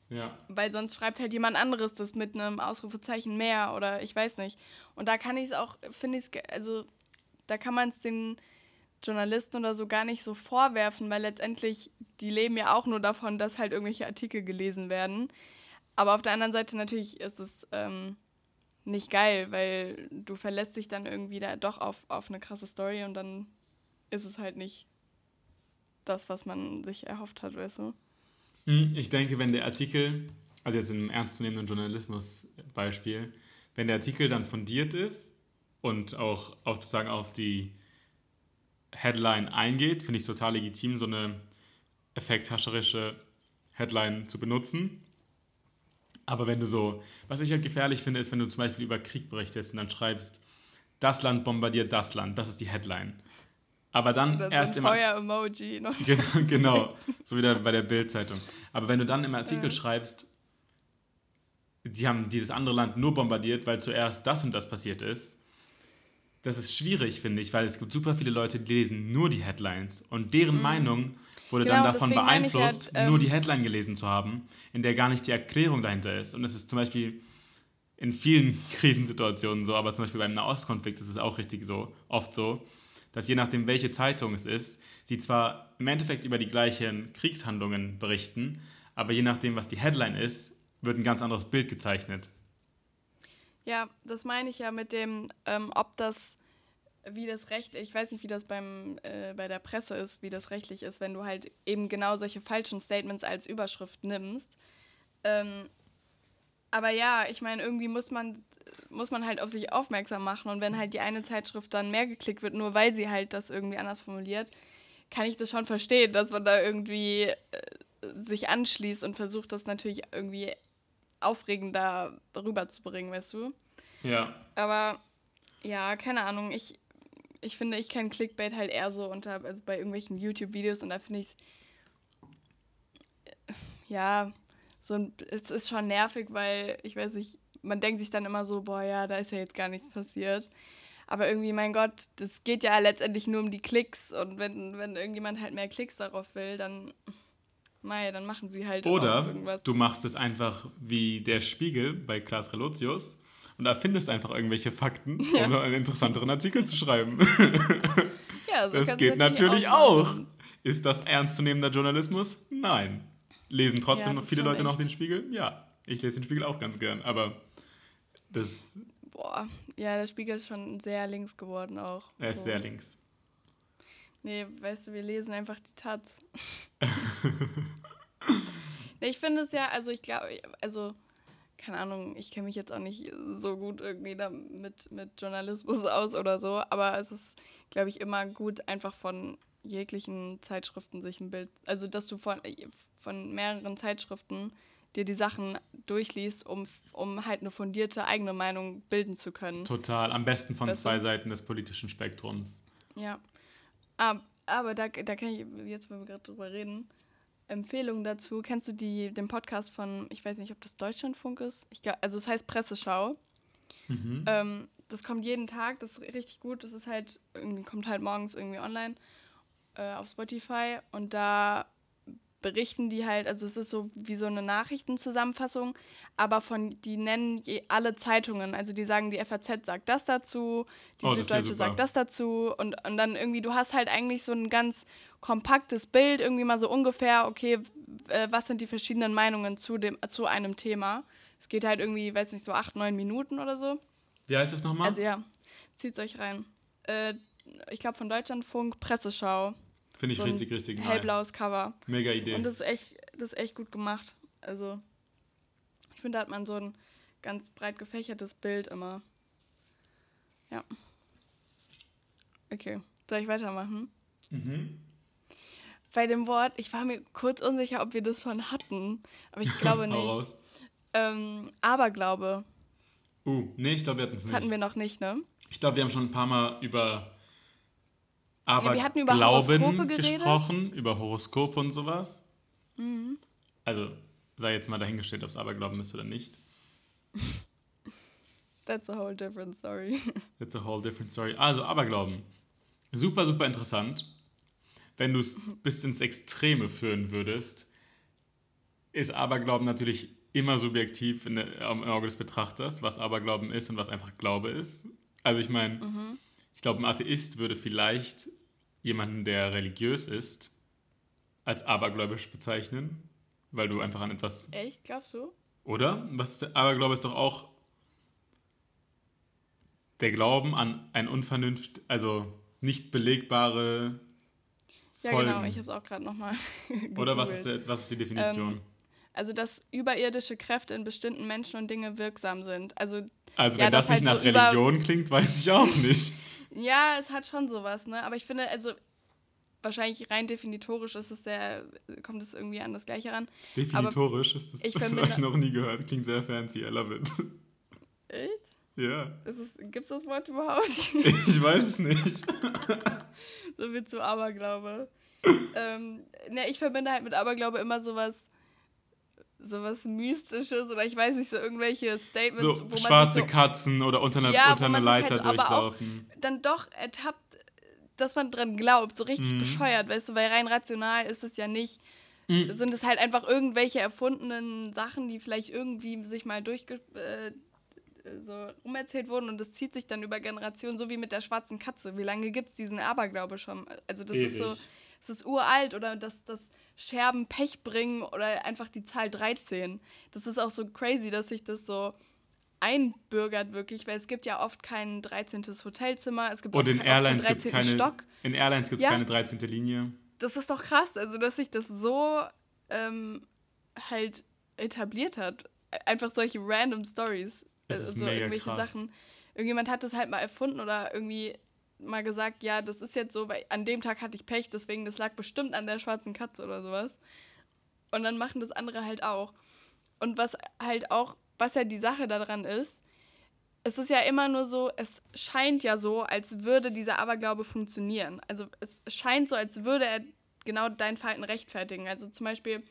Ja. Weil sonst schreibt halt jemand anderes das mit einem Ausrufezeichen mehr oder ich weiß nicht. Und da kann ich es auch, finde ich es, also da kann man es den Journalisten oder so gar nicht so vorwerfen, weil letztendlich die leben ja auch nur davon, dass halt irgendwelche Artikel gelesen werden. Aber auf der anderen Seite natürlich ist es ähm, nicht geil, weil du verlässt dich dann irgendwie da doch auf, auf eine krasse Story und dann ist es halt nicht das, was man sich erhofft hat, weißt du? Hm, ich denke, wenn der Artikel, also jetzt in einem ernstzunehmenden Journalismus-Beispiel, wenn der Artikel dann fundiert ist und auch sozusagen auf die Headline eingeht, finde ich total legitim, so eine effekthascherische Headline zu benutzen. Aber wenn du so, was ich halt gefährlich finde, ist, wenn du zum Beispiel über Krieg berichtest und dann schreibst, das Land bombardiert das Land, das ist die Headline. Aber dann Oder erst ein Feuer-Emoji. Genau, genau, so wieder bei der Bildzeitung. Aber wenn du dann im Artikel ja. schreibst, sie haben dieses andere Land nur bombardiert, weil zuerst das und das passiert ist, das ist schwierig, finde ich, weil es gibt super viele Leute, die lesen nur die Headlines und deren mhm. Meinung wurde genau, dann davon beeinflusst, halt, ähm, nur die Headline gelesen zu haben, in der gar nicht die Erklärung dahinter ist. Und es ist zum Beispiel in vielen Krisensituationen so, aber zum Beispiel beim Nahostkonflikt ist es auch richtig so, oft so, dass je nachdem, welche Zeitung es ist, sie zwar im Endeffekt über die gleichen Kriegshandlungen berichten, aber je nachdem, was die Headline ist, wird ein ganz anderes Bild gezeichnet. Ja, das meine ich ja mit dem, ähm, ob das, wie das Recht, ich weiß nicht, wie das beim, äh, bei der Presse ist, wie das rechtlich ist, wenn du halt eben genau solche falschen Statements als Überschrift nimmst. Ähm, aber ja, ich meine, irgendwie muss man, muss man halt auf sich aufmerksam machen und wenn halt die eine Zeitschrift dann mehr geklickt wird, nur weil sie halt das irgendwie anders formuliert, kann ich das schon verstehen, dass man da irgendwie äh, sich anschließt und versucht, das natürlich irgendwie aufregender rüberzubringen, weißt du? Ja. Aber ja, keine Ahnung, ich, ich finde, ich kenne Clickbait halt eher so unter, also bei irgendwelchen YouTube-Videos und da finde ich es, ja, so ein, es ist schon nervig, weil ich weiß nicht, man denkt sich dann immer so, boah, ja, da ist ja jetzt gar nichts passiert. Aber irgendwie, mein Gott, das geht ja letztendlich nur um die Klicks und wenn, wenn irgendjemand halt mehr Klicks darauf will, dann Mei, dann machen sie halt Oder irgendwas. du machst es einfach wie der Spiegel bei Klaas Relotius und erfindest einfach irgendwelche Fakten, ja. um einen interessanteren Artikel zu schreiben. Ja, so das geht natürlich auch. auch. Ist das ernstzunehmender Journalismus? Nein. Lesen trotzdem ja, viele Leute echt. noch den Spiegel? Ja. Ich lese den Spiegel auch ganz gern, aber das. Boah, ja, der Spiegel ist schon sehr links geworden auch. Er ist so. sehr links. Nee, weißt du, wir lesen einfach die Taz. ich finde es ja, also ich glaube, also keine Ahnung, ich kenne mich jetzt auch nicht so gut irgendwie da mit, mit Journalismus aus oder so, aber es ist, glaube ich, immer gut, einfach von jeglichen Zeitschriften sich ein Bild, also dass du von, von mehreren Zeitschriften dir die Sachen durchliest, um, um halt eine fundierte eigene Meinung bilden zu können. Total, am besten von weißt zwei du? Seiten des politischen Spektrums. Ja, aber, aber da, da kann ich jetzt, wenn wir gerade drüber reden, Empfehlungen dazu. Kennst du die, den Podcast von, ich weiß nicht, ob das Deutschlandfunk ist? Ich, also es heißt Presseschau. Mhm. Ähm, das kommt jeden Tag, das ist richtig gut. Das ist halt, irgendwie kommt halt morgens irgendwie online äh, auf Spotify und da berichten die halt, also es ist so wie so eine Nachrichtenzusammenfassung, aber von, die nennen je, alle Zeitungen, also die sagen, die FAZ sagt das dazu, die oh, Süddeutsche ja sagt das dazu und, und dann irgendwie, du hast halt eigentlich so ein ganz kompaktes Bild, irgendwie mal so ungefähr, okay, äh, was sind die verschiedenen Meinungen zu, dem, zu einem Thema. Es geht halt irgendwie, weiß nicht, so acht, neun Minuten oder so. Wie heißt es nochmal? Also ja, zieht's euch rein. Äh, ich glaube von Deutschlandfunk, Presseschau. Finde ich so richtig, richtig nice. Hellblaues Cover. Mega Idee. Und das ist echt, das ist echt gut gemacht. Also, ich finde, da hat man so ein ganz breit gefächertes Bild immer. Ja. Okay, soll ich weitermachen? Mhm. Bei dem Wort, ich war mir kurz unsicher, ob wir das schon hatten, aber ich glaube nicht. raus. Ähm, Aberglaube. Uh, nee, ich glaube, wir hatten es nicht. Das hatten wir noch nicht, ne? Ich glaube, wir haben schon ein paar Mal über aber ja, wir hatten über Glauben gesprochen, über Horoskope und sowas. Mhm. Also sei jetzt mal dahingestellt, ob es Aberglauben ist oder nicht. That's a whole different story. That's a whole different story. Also Aberglauben. Super, super interessant. Wenn du es bis ins Extreme führen würdest, ist Aberglauben natürlich immer subjektiv in der, im Auge des Betrachters, was Aberglauben ist und was einfach Glaube ist. Also ich meine, mhm. Ich glaube, ein Atheist würde vielleicht jemanden, der religiös ist, als abergläubisch bezeichnen, weil du einfach an etwas. Echt, glaubst du? Oder? Was ist, Aberglaube ist doch auch der Glauben an ein Unvernunft, also nicht belegbare. Ja, Folgen. genau, ich habe es auch gerade nochmal. Oder was ist, der, was ist die Definition? Ähm, also, dass überirdische Kräfte in bestimmten Menschen und Dinge wirksam sind. Also, also wenn ja, das, das nicht halt nach so Religion klingt, weiß ich auch nicht. Ja, es hat schon sowas, ne? Aber ich finde, also wahrscheinlich rein definitorisch ist es sehr, kommt es irgendwie an das Gleiche ran. Definitorisch Aber ist das, ich das habe ich noch nie gehört. Klingt sehr fancy, I love it. Echt? Ja. Gibt es das Wort überhaupt? Ich weiß es nicht. so viel zu Aberglaube. ähm, ne, ich verbinde halt mit Aberglaube immer sowas sowas Mystisches oder ich weiß nicht, so irgendwelche Statements, so, wo man schwarze so, Katzen oder unter einer, ja, unter einer Leiter halt durchlaufen. dann doch ertappt, dass man dran glaubt, so richtig mhm. bescheuert, weißt du, weil rein rational ist es ja nicht. Mhm. Sind es halt einfach irgendwelche erfundenen Sachen, die vielleicht irgendwie sich mal durchge äh, so rumerzählt wurden und das zieht sich dann über Generationen, so wie mit der schwarzen Katze. Wie lange gibt es diesen Aberglaube schon? Also das Ewig. ist so, es ist uralt oder dass das Scherben Pech bringen oder einfach die Zahl 13. Das ist auch so crazy, dass sich das so einbürgert wirklich, weil es gibt ja oft kein 13. Hotelzimmer, es gibt Und in Airlines gibt es keine, Stock. In Airlines gibt es ja, keine 13. Linie. Das ist doch krass, also dass sich das so ähm, halt etabliert hat. Einfach solche random Stories, also so irgendwelche krass. Sachen. Irgendjemand hat das halt mal erfunden oder irgendwie mal gesagt, ja, das ist jetzt so, weil an dem Tag hatte ich Pech, deswegen das lag bestimmt an der schwarzen Katze oder sowas. Und dann machen das andere halt auch. Und was halt auch was ja die Sache daran ist, es ist ja immer nur so, es scheint ja so, als würde dieser Aberglaube funktionieren. Also es scheint so, als würde er genau dein Verhalten rechtfertigen. Also zum Beispiel,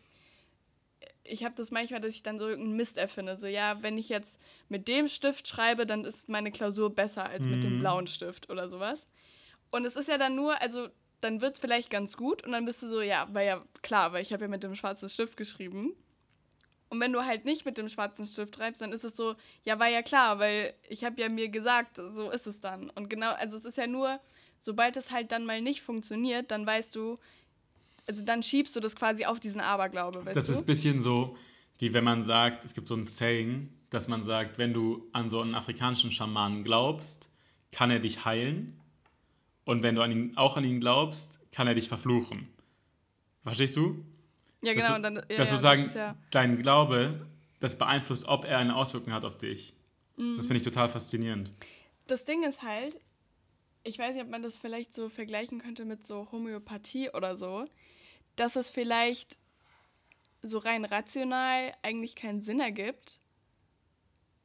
ich habe das manchmal, dass ich dann so irgendeinen Mist erfinde. So, ja, wenn ich jetzt mit dem Stift schreibe, dann ist meine Klausur besser als mhm. mit dem mhm. blauen Stift oder sowas. Und es ist ja dann nur, also dann wird es vielleicht ganz gut und dann bist du so, ja, war ja klar, weil ich habe ja mit dem schwarzen Stift geschrieben. Und wenn du halt nicht mit dem schwarzen Stift schreibst, dann ist es so, ja, war ja klar, weil ich habe ja mir gesagt, so ist es dann. Und genau, also es ist ja nur, sobald es halt dann mal nicht funktioniert, dann weißt du, also dann schiebst du das quasi auf diesen Aberglaube. Das du? ist ein bisschen so, wie wenn man sagt, es gibt so ein Saying, dass man sagt, wenn du an so einen afrikanischen Schamanen glaubst, kann er dich heilen. Und wenn du an ihn, auch an ihn glaubst, kann er dich verfluchen. Verstehst du? Ja, genau. Dass, du, dann, ja, dass ja, sagen, das ja dein Glaube, das beeinflusst, ob er eine Auswirkung hat auf dich. Mhm. Das finde ich total faszinierend. Das Ding ist halt, ich weiß nicht, ob man das vielleicht so vergleichen könnte mit so Homöopathie oder so, dass es vielleicht so rein rational eigentlich keinen Sinn ergibt,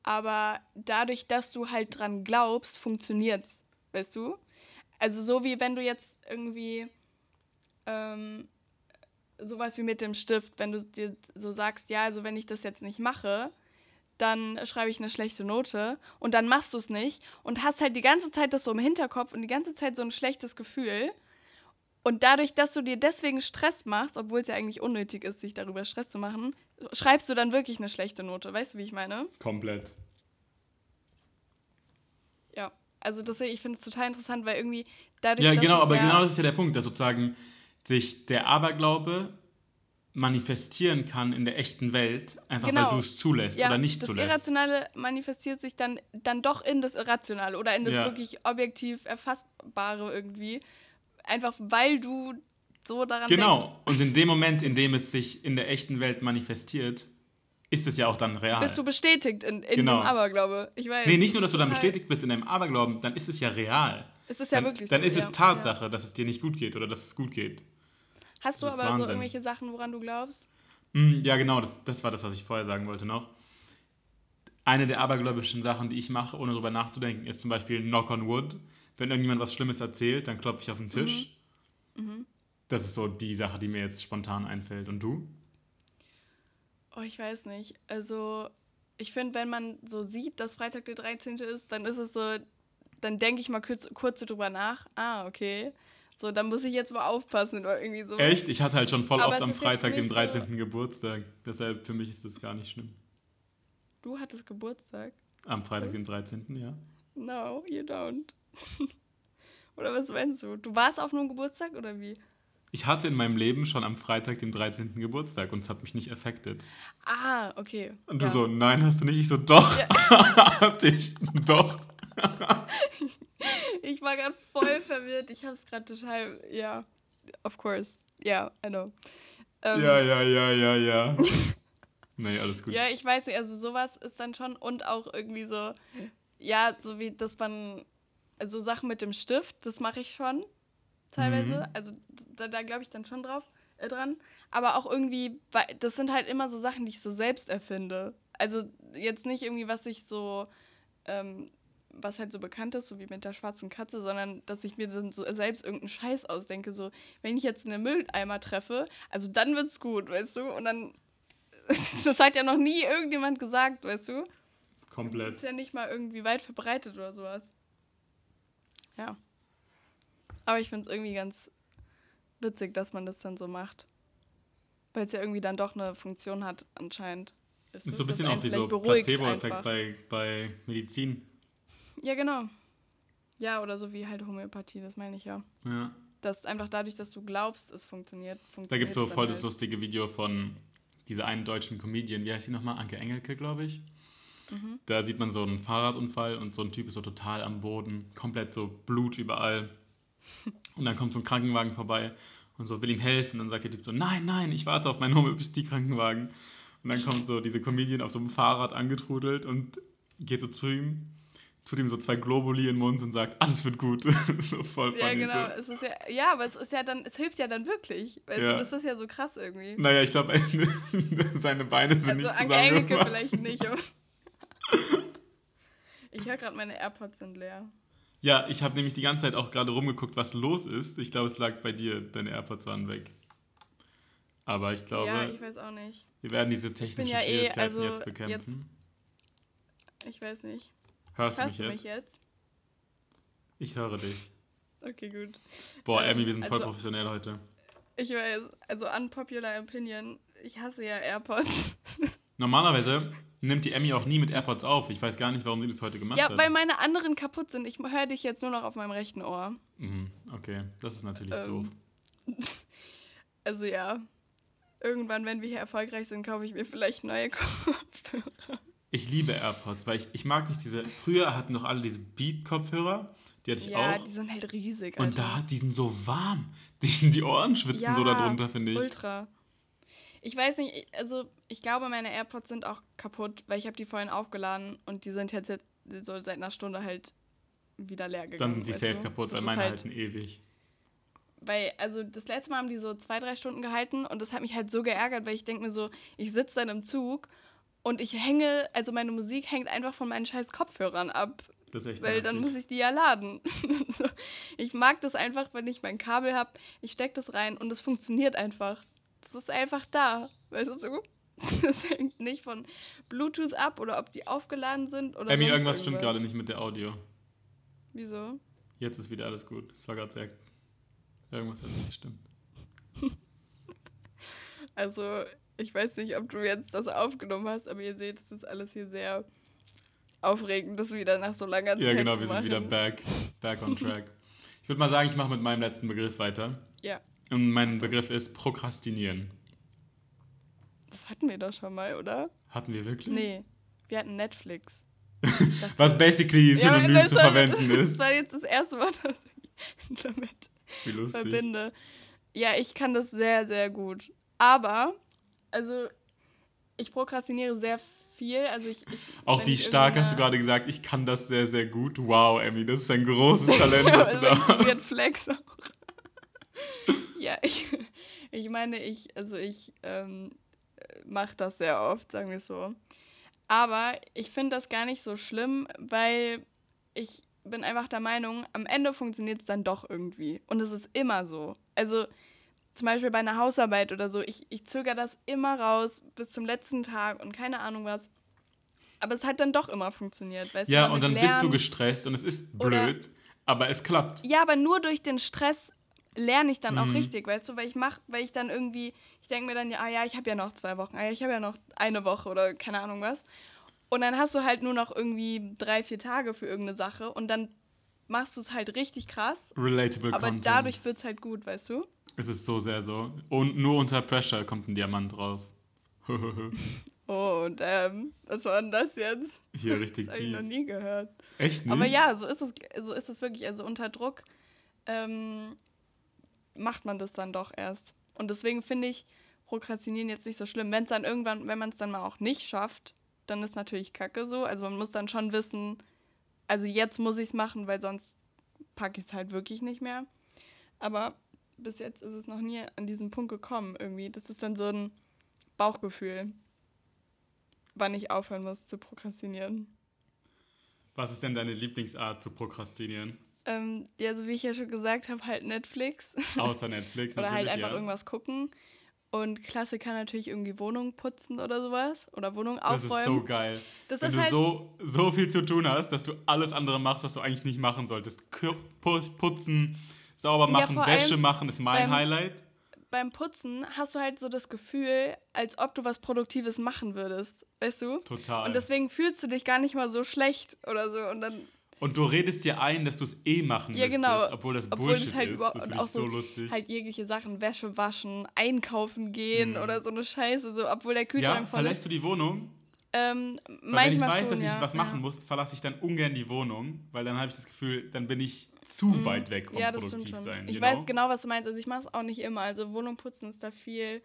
aber dadurch, dass du halt dran glaubst, funktioniert's, weißt du? Also so wie wenn du jetzt irgendwie ähm, sowas wie mit dem Stift, wenn du dir so sagst, ja, also wenn ich das jetzt nicht mache, dann schreibe ich eine schlechte Note und dann machst du es nicht und hast halt die ganze Zeit das so im Hinterkopf und die ganze Zeit so ein schlechtes Gefühl. Und dadurch, dass du dir deswegen Stress machst, obwohl es ja eigentlich unnötig ist, sich darüber Stress zu machen, schreibst du dann wirklich eine schlechte Note. Weißt du, wie ich meine? Komplett. Ja, also deswegen, ich finde es total interessant, weil irgendwie dadurch. Ja, genau, aber ja genau das ist ja der Punkt, dass sozusagen sich der Aberglaube manifestieren kann in der echten Welt, einfach genau. weil du es zulässt ja, oder nicht das zulässt. Das Irrationale manifestiert sich dann, dann doch in das Irrationale oder in das ja. wirklich objektiv Erfassbare irgendwie. Einfach weil du so daran Genau, denkst. und in dem Moment, in dem es sich in der echten Welt manifestiert, ist es ja auch dann real. Bist du bestätigt in, in genau. dem Aberglaube? Ich weiß. Nee, nicht nur, dass du dann bestätigt bist in deinem Aberglauben, dann ist es ja real. Es ist ja dann, wirklich Dann so, ist es Tatsache, dass es dir nicht gut geht oder dass es gut geht. Hast das du aber Wahnsinn. so irgendwelche Sachen, woran du glaubst? Mm, ja, genau, das, das war das, was ich vorher sagen wollte noch. Eine der abergläubischen Sachen, die ich mache, ohne darüber nachzudenken, ist zum Beispiel Knock on Wood. Wenn irgendjemand was Schlimmes erzählt, dann klopfe ich auf den Tisch. Mhm. Mhm. Das ist so die Sache, die mir jetzt spontan einfällt. Und du? Oh, ich weiß nicht. Also, ich finde, wenn man so sieht, dass Freitag der 13. ist, dann ist es so, dann denke ich mal kurz, kurz drüber nach. Ah, okay. So, da muss ich jetzt mal aufpassen oder irgendwie so. Echt? Ich hatte halt schon voll Aber oft am Freitag, dem 13. So Geburtstag. Deshalb für mich ist das gar nicht schlimm. Du hattest Geburtstag? Am Freitag, dem 13., ja. No, you don't. oder was meinst du? Du warst auf einem Geburtstag oder wie? Ich hatte in meinem Leben schon am Freitag, dem 13. Geburtstag und es hat mich nicht affected. Ah, okay. Und du ja. so, nein, hast du nicht? Ich so, doch, ja. hatte ich, doch. ich war gerade voll verwirrt. Ich habe es gerade total. Ja, of course. Ja, yeah, I know. Ähm, ja, ja, ja, ja, ja. nee, alles gut. Ja, ich weiß nicht, also sowas ist dann schon und auch irgendwie so, ja, so wie, dass man, also Sachen mit dem Stift, das mache ich schon teilweise. Mhm. Also da, da glaube ich dann schon drauf, äh, dran. Aber auch irgendwie, das sind halt immer so Sachen, die ich so selbst erfinde. Also jetzt nicht irgendwie, was ich so ähm, was halt so bekannt ist, so wie mit der schwarzen Katze, sondern dass ich mir dann so selbst irgendeinen Scheiß ausdenke. So, wenn ich jetzt einen Mülleimer treffe, also dann wird's gut, weißt du? Und dann, das hat ja noch nie irgendjemand gesagt, weißt du? Komplett. Das ist ja nicht mal irgendwie weit verbreitet oder sowas. Ja. Aber ich finde es irgendwie ganz witzig, dass man das dann so macht. Weil es ja irgendwie dann doch eine Funktion hat, anscheinend. ist so ein bisschen auch wie so Placebo-Effekt bei, bei Medizin. Ja, genau. Ja, oder so wie halt Homöopathie, das meine ich ja. Ja. Dass einfach dadurch, dass du glaubst, es funktioniert, funktioniert Da gibt es so voll halt. das lustige Video von dieser einen deutschen Comedian, wie heißt sie nochmal? Anke Engelke, glaube ich. Mhm. Da sieht man so einen Fahrradunfall und so ein Typ ist so total am Boden, komplett so Blut überall. Und dann kommt so ein Krankenwagen vorbei und so will ihm helfen. Und dann sagt der Typ so, nein, nein, ich warte auf meinen Homöopathie-Krankenwagen. Und dann kommt so diese Comedian auf so einem Fahrrad angetrudelt und geht so zu ihm, tut ihm so zwei Globuli in den Mund und sagt, alles wird gut. so voll Ja, genau. So. Es ist ja, ja, aber es ist ja dann, es hilft ja dann wirklich. Also ja. das ist ja so krass irgendwie. Naja, ich glaube, seine Beine sind also nicht Also Anke vielleicht nicht. Ich höre gerade, meine AirPods sind leer. Ja, ich habe nämlich die ganze Zeit auch gerade rumgeguckt, was los ist. Ich glaube, es lag bei dir, deine AirPods waren weg. Aber ich glaube. Ja, ich weiß auch nicht. Wir werden diese technischen ja eh, Schwierigkeiten also jetzt bekämpfen. Jetzt, ich weiß nicht. Hörst, Hörst du mich, jetzt? mich jetzt? Ich höre dich. Okay, gut. Boah, ähm, Emmy, wir sind voll also, professionell heute. Ich weiß, also unpopular opinion, ich hasse ja AirPods. Normalerweise nimmt die Emmy auch nie mit AirPods auf. Ich weiß gar nicht, warum sie das heute gemacht hat. Ja, weil meine anderen kaputt sind. Ich höre dich jetzt nur noch auf meinem rechten Ohr. Mhm, okay, das ist natürlich ähm, doof. Also ja, irgendwann, wenn wir hier erfolgreich sind, kaufe ich mir vielleicht neue Kopfhörer. Ich liebe AirPods, weil ich, ich mag nicht diese. Früher hatten doch alle diese Beat-Kopfhörer. Die hatte ich ja, auch. Ja, die sind halt riesig. Alter. Und da, die sind so warm. Die, die Ohren schwitzen ja, so darunter, finde ich. Ultra. Ich weiß nicht, also ich glaube, meine AirPods sind auch kaputt, weil ich habe die vorhin aufgeladen und die sind jetzt, jetzt so seit einer Stunde halt wieder leer gegangen. Dann sind sie safe du? kaputt, das weil meine halt, halten ewig. Weil, also das letzte Mal haben die so zwei, drei Stunden gehalten und das hat mich halt so geärgert, weil ich denke mir so, ich sitze dann im Zug und ich hänge, also meine Musik hängt einfach von meinen scheiß Kopfhörern ab. Das ist echt Weil dann muss ich die ja laden. ich mag das einfach, wenn ich mein Kabel habe, ich stecke das rein und es funktioniert einfach. Das ist einfach da. Weißt du so? Das hängt nicht von Bluetooth ab oder ob die aufgeladen sind oder. Emmy, irgendwas, irgendwas stimmt gerade nicht mit der Audio. Wieso? Jetzt ist wieder alles gut. Es war gerade sehr Irgendwas hat nicht gestimmt. also, ich weiß nicht, ob du jetzt das aufgenommen hast, aber ihr seht, es ist alles hier sehr aufregend, das wieder nach so langer Zeit Ja, genau, wir sind wieder back, back on track. ich würde mal sagen, ich mache mit meinem letzten Begriff weiter. Ja. Und mein Begriff ist Prokrastinieren. Das hatten wir doch schon mal, oder? Hatten wir wirklich? Nee, wir hatten Netflix. Was basically synonym ja, zu verwenden ist. Das war jetzt das erste Mal, dass ich damit wie lustig. verbinde. Ja, ich kann das sehr, sehr gut. Aber, also, ich prokrastiniere sehr viel. Also ich, ich Auch wie stark hast du gerade gesagt, ich kann das sehr, sehr gut. Wow, Emmy, das ist ein großes Talent, was du da hast. Flex auch. ja, ich, ich meine, ich, also ich ähm, mache das sehr oft, sagen wir so. Aber ich finde das gar nicht so schlimm, weil ich bin einfach der Meinung, am Ende funktioniert es dann doch irgendwie. Und es ist immer so. Also zum Beispiel bei einer Hausarbeit oder so, ich, ich zögere das immer raus bis zum letzten Tag und keine Ahnung was. Aber es hat dann doch immer funktioniert. Weißt ja, und dann Lernen bist du gestresst und es ist blöd, aber es klappt. Ja, aber nur durch den Stress lerne ich dann mhm. auch richtig, weißt du, weil ich mache, weil ich dann irgendwie, ich denke mir dann, ja, ah, ja, ich habe ja noch zwei Wochen, ah, ja, ich habe ja noch eine Woche oder keine Ahnung was. Und dann hast du halt nur noch irgendwie drei, vier Tage für irgendeine Sache und dann machst du es halt richtig krass. Relatable aber Content. dadurch wird es halt gut, weißt du? Es ist so sehr so. Und nur unter Pressure kommt ein Diamant raus. oh, damn. Was war denn das jetzt? Hier richtig Das habe ich noch nie gehört. Echt nicht? Aber ja, so ist es, so ist es wirklich. Also unter Druck ähm, macht man das dann doch erst. Und deswegen finde ich Prokrastinieren jetzt nicht so schlimm. Wenn es dann irgendwann, wenn man es dann mal auch nicht schafft, dann ist natürlich Kacke so. Also man muss dann schon wissen, also jetzt muss ich es machen, weil sonst packe ich es halt wirklich nicht mehr. Aber bis jetzt ist es noch nie an diesen Punkt gekommen irgendwie. Das ist dann so ein Bauchgefühl, wann ich aufhören muss zu prokrastinieren. Was ist denn deine Lieblingsart zu prokrastinieren? Ähm, ja, so wie ich ja schon gesagt habe, halt Netflix. Außer Netflix. Oder halt einfach ja. irgendwas gucken. Und Klassiker natürlich irgendwie Wohnung putzen oder sowas. Oder Wohnung aufräumen. Das ist so geil. Das Wenn du halt so, so viel zu tun hast, dass du alles andere machst, was du eigentlich nicht machen solltest. Putzen, sauber machen, ja, Wäsche machen ist mein beim, Highlight. beim Putzen hast du halt so das Gefühl, als ob du was Produktives machen würdest. Weißt du? Total. Und deswegen fühlst du dich gar nicht mal so schlecht oder so. Und dann. Und du redest dir ein, dass du es eh machen ja, genau. müsstest, obwohl das obwohl Bullshit halt ist. Das auch so, so lustig. Halt jegliche Sachen, Wäsche waschen, einkaufen gehen mhm. oder so eine Scheiße, so, obwohl der Kühlschrank ja, voll verlässt du die Wohnung? Ähm, weil wenn ich weiß, schon, dass ich was machen ja. muss, verlasse ich dann ungern die Wohnung, weil dann habe ich das Gefühl, dann bin ich zu mhm. weit weg vom ja, Produktivsein. Ich genau? weiß genau, was du meinst. Also ich mache es auch nicht immer. Also Wohnung putzen ist da viel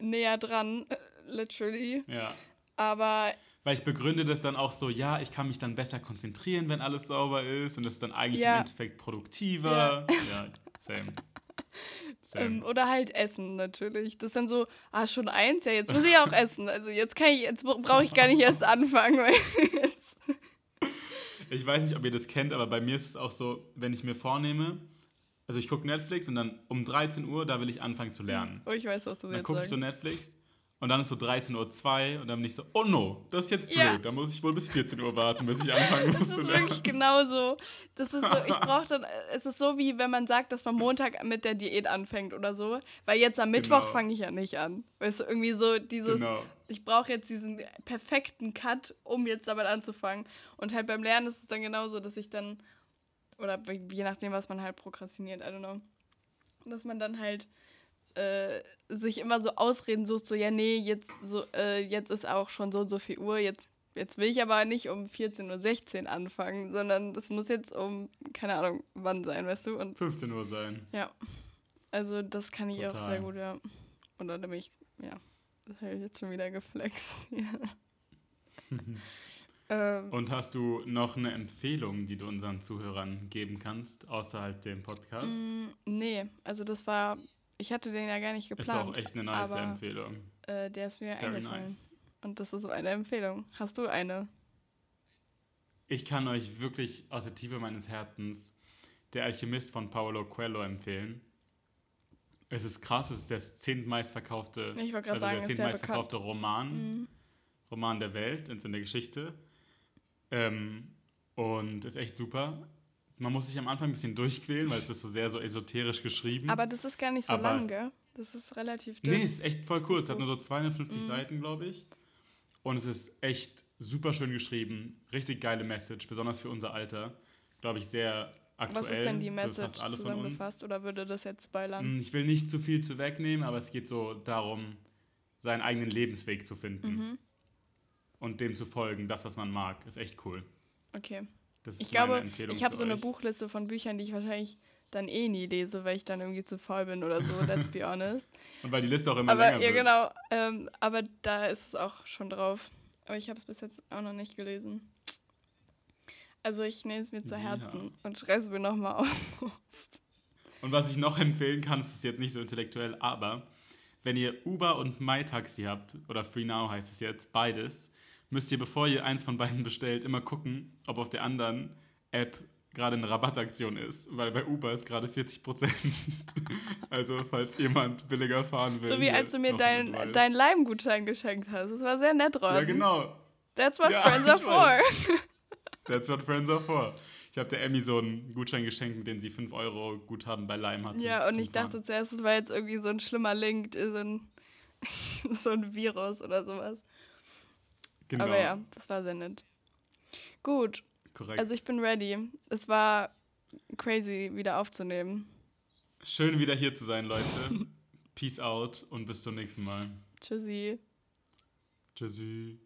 näher dran, literally. Ja. Aber weil ich begründe das dann auch so, ja, ich kann mich dann besser konzentrieren, wenn alles sauber ist und das ist dann eigentlich ja. im Endeffekt produktiver. Ja, ja same. same. Ähm, oder halt Essen natürlich. Das ist dann so, ah, schon eins, ja, jetzt muss ich auch essen. Also jetzt kann ich, jetzt brauche ich gar nicht erst anfangen, weil ich weiß nicht, ob ihr das kennt, aber bei mir ist es auch so, wenn ich mir vornehme, also ich gucke Netflix und dann um 13 Uhr, da will ich anfangen zu lernen. Oh, ich weiß, was du dann jetzt Dann gucke ich so Netflix und dann ist so 13.02 Uhr und dann bin ich so, oh no, das ist jetzt blöd. Ja. Da muss ich wohl bis 14 Uhr warten, bis ich anfangen muss. Das ist wirklich genauso. Das ist so, ich brauche dann, es ist so wie wenn man sagt, dass man Montag mit der Diät anfängt oder so. Weil jetzt am Mittwoch genau. fange ich ja nicht an. Weißt du, irgendwie so dieses, genau. ich brauche jetzt diesen perfekten Cut, um jetzt damit anzufangen. Und halt beim Lernen ist es dann genauso, dass ich dann, oder je nachdem, was man halt prokrastiniert, I don't know. Dass man dann halt äh, sich immer so Ausreden sucht, so, ja, nee, jetzt, so, äh, jetzt ist auch schon so und so viel Uhr, jetzt, jetzt will ich aber nicht um 14.16 Uhr anfangen, sondern das muss jetzt um, keine Ahnung, wann sein, weißt du? Und 15 Uhr sein. Ja. Also das kann ich Total. auch sehr gut, ja. Und dann nämlich, ja, das habe ich jetzt schon wieder geflext. ähm, Und hast du noch eine Empfehlung, die du unseren Zuhörern geben kannst, außerhalb dem Podcast? Mm, nee, also das war ich hatte den ja gar nicht geplant. Ist auch echt eine nice aber, Empfehlung. Äh, der ist mir Very eingefallen. Nice. Und das ist so eine Empfehlung. Hast du eine? Ich kann euch wirklich aus der Tiefe meines Herzens Der Alchemist von Paolo Coelho empfehlen. Es ist krass, es ist der zehntmeistverkaufte, ich also sagen, der zehntmeistverkaufte Roman, mhm. Roman der Welt, in der Geschichte. Ähm, und ist echt super. Man muss sich am Anfang ein bisschen durchquälen, weil es ist so sehr so esoterisch geschrieben. Aber das ist gar nicht so Aber lang, gell? Das ist relativ dünn. Nee, es ist echt voll kurz. Es hat nur so 250 mhm. Seiten, glaube ich. Und es ist echt super schön geschrieben. Richtig geile Message, besonders für unser Alter. Glaube ich, sehr aktuell. Was ist denn die Message zusammengefasst oder würde das jetzt spoilern? Hm, ich will nicht zu viel zu wegnehmen, aber es geht so darum, seinen eigenen Lebensweg zu finden. Mhm. Und dem zu folgen, das, was man mag. Ist echt cool. Okay ich glaube, ich habe so eine Buchliste von Büchern, die ich wahrscheinlich dann eh nie lese, weil ich dann irgendwie zu faul bin oder so, let's be honest. Und weil die Liste auch immer aber, länger ja, wird. Ja, genau. Ähm, aber da ist es auch schon drauf. Aber ich habe es bis jetzt auch noch nicht gelesen. Also ich nehme es mir zu Herzen ja. und schreibe es mir nochmal auf. Und was ich noch empfehlen kann, ist jetzt nicht so intellektuell, aber wenn ihr Uber und MyTaxi habt, oder Free Now heißt es jetzt, beides, müsst ihr, bevor ihr eins von beiden bestellt, immer gucken, ob auf der anderen App gerade eine Rabattaktion ist, weil bei Uber ist gerade 40 Prozent. also falls jemand billiger fahren will. So wie als du mir deinen dein Leimgutschein geschenkt hast. Das war sehr nett, Ron. Ja, genau. That's what ja, friends are for. That's what friends are for. Ich habe der Emmy so einen Gutschein geschenkt, mit dem sie 5 Euro Guthaben bei Leim hatte. Ja, und ich Fahren. dachte zuerst, es war jetzt irgendwie so ein schlimmer Link, so ein, so ein Virus oder sowas. Genau. Aber ja, das war sehr nett. Gut. Korrekt. Also ich bin ready. Es war crazy, wieder aufzunehmen. Schön wieder hier zu sein, Leute. Peace out und bis zum nächsten Mal. Tschüssi. Tschüssi.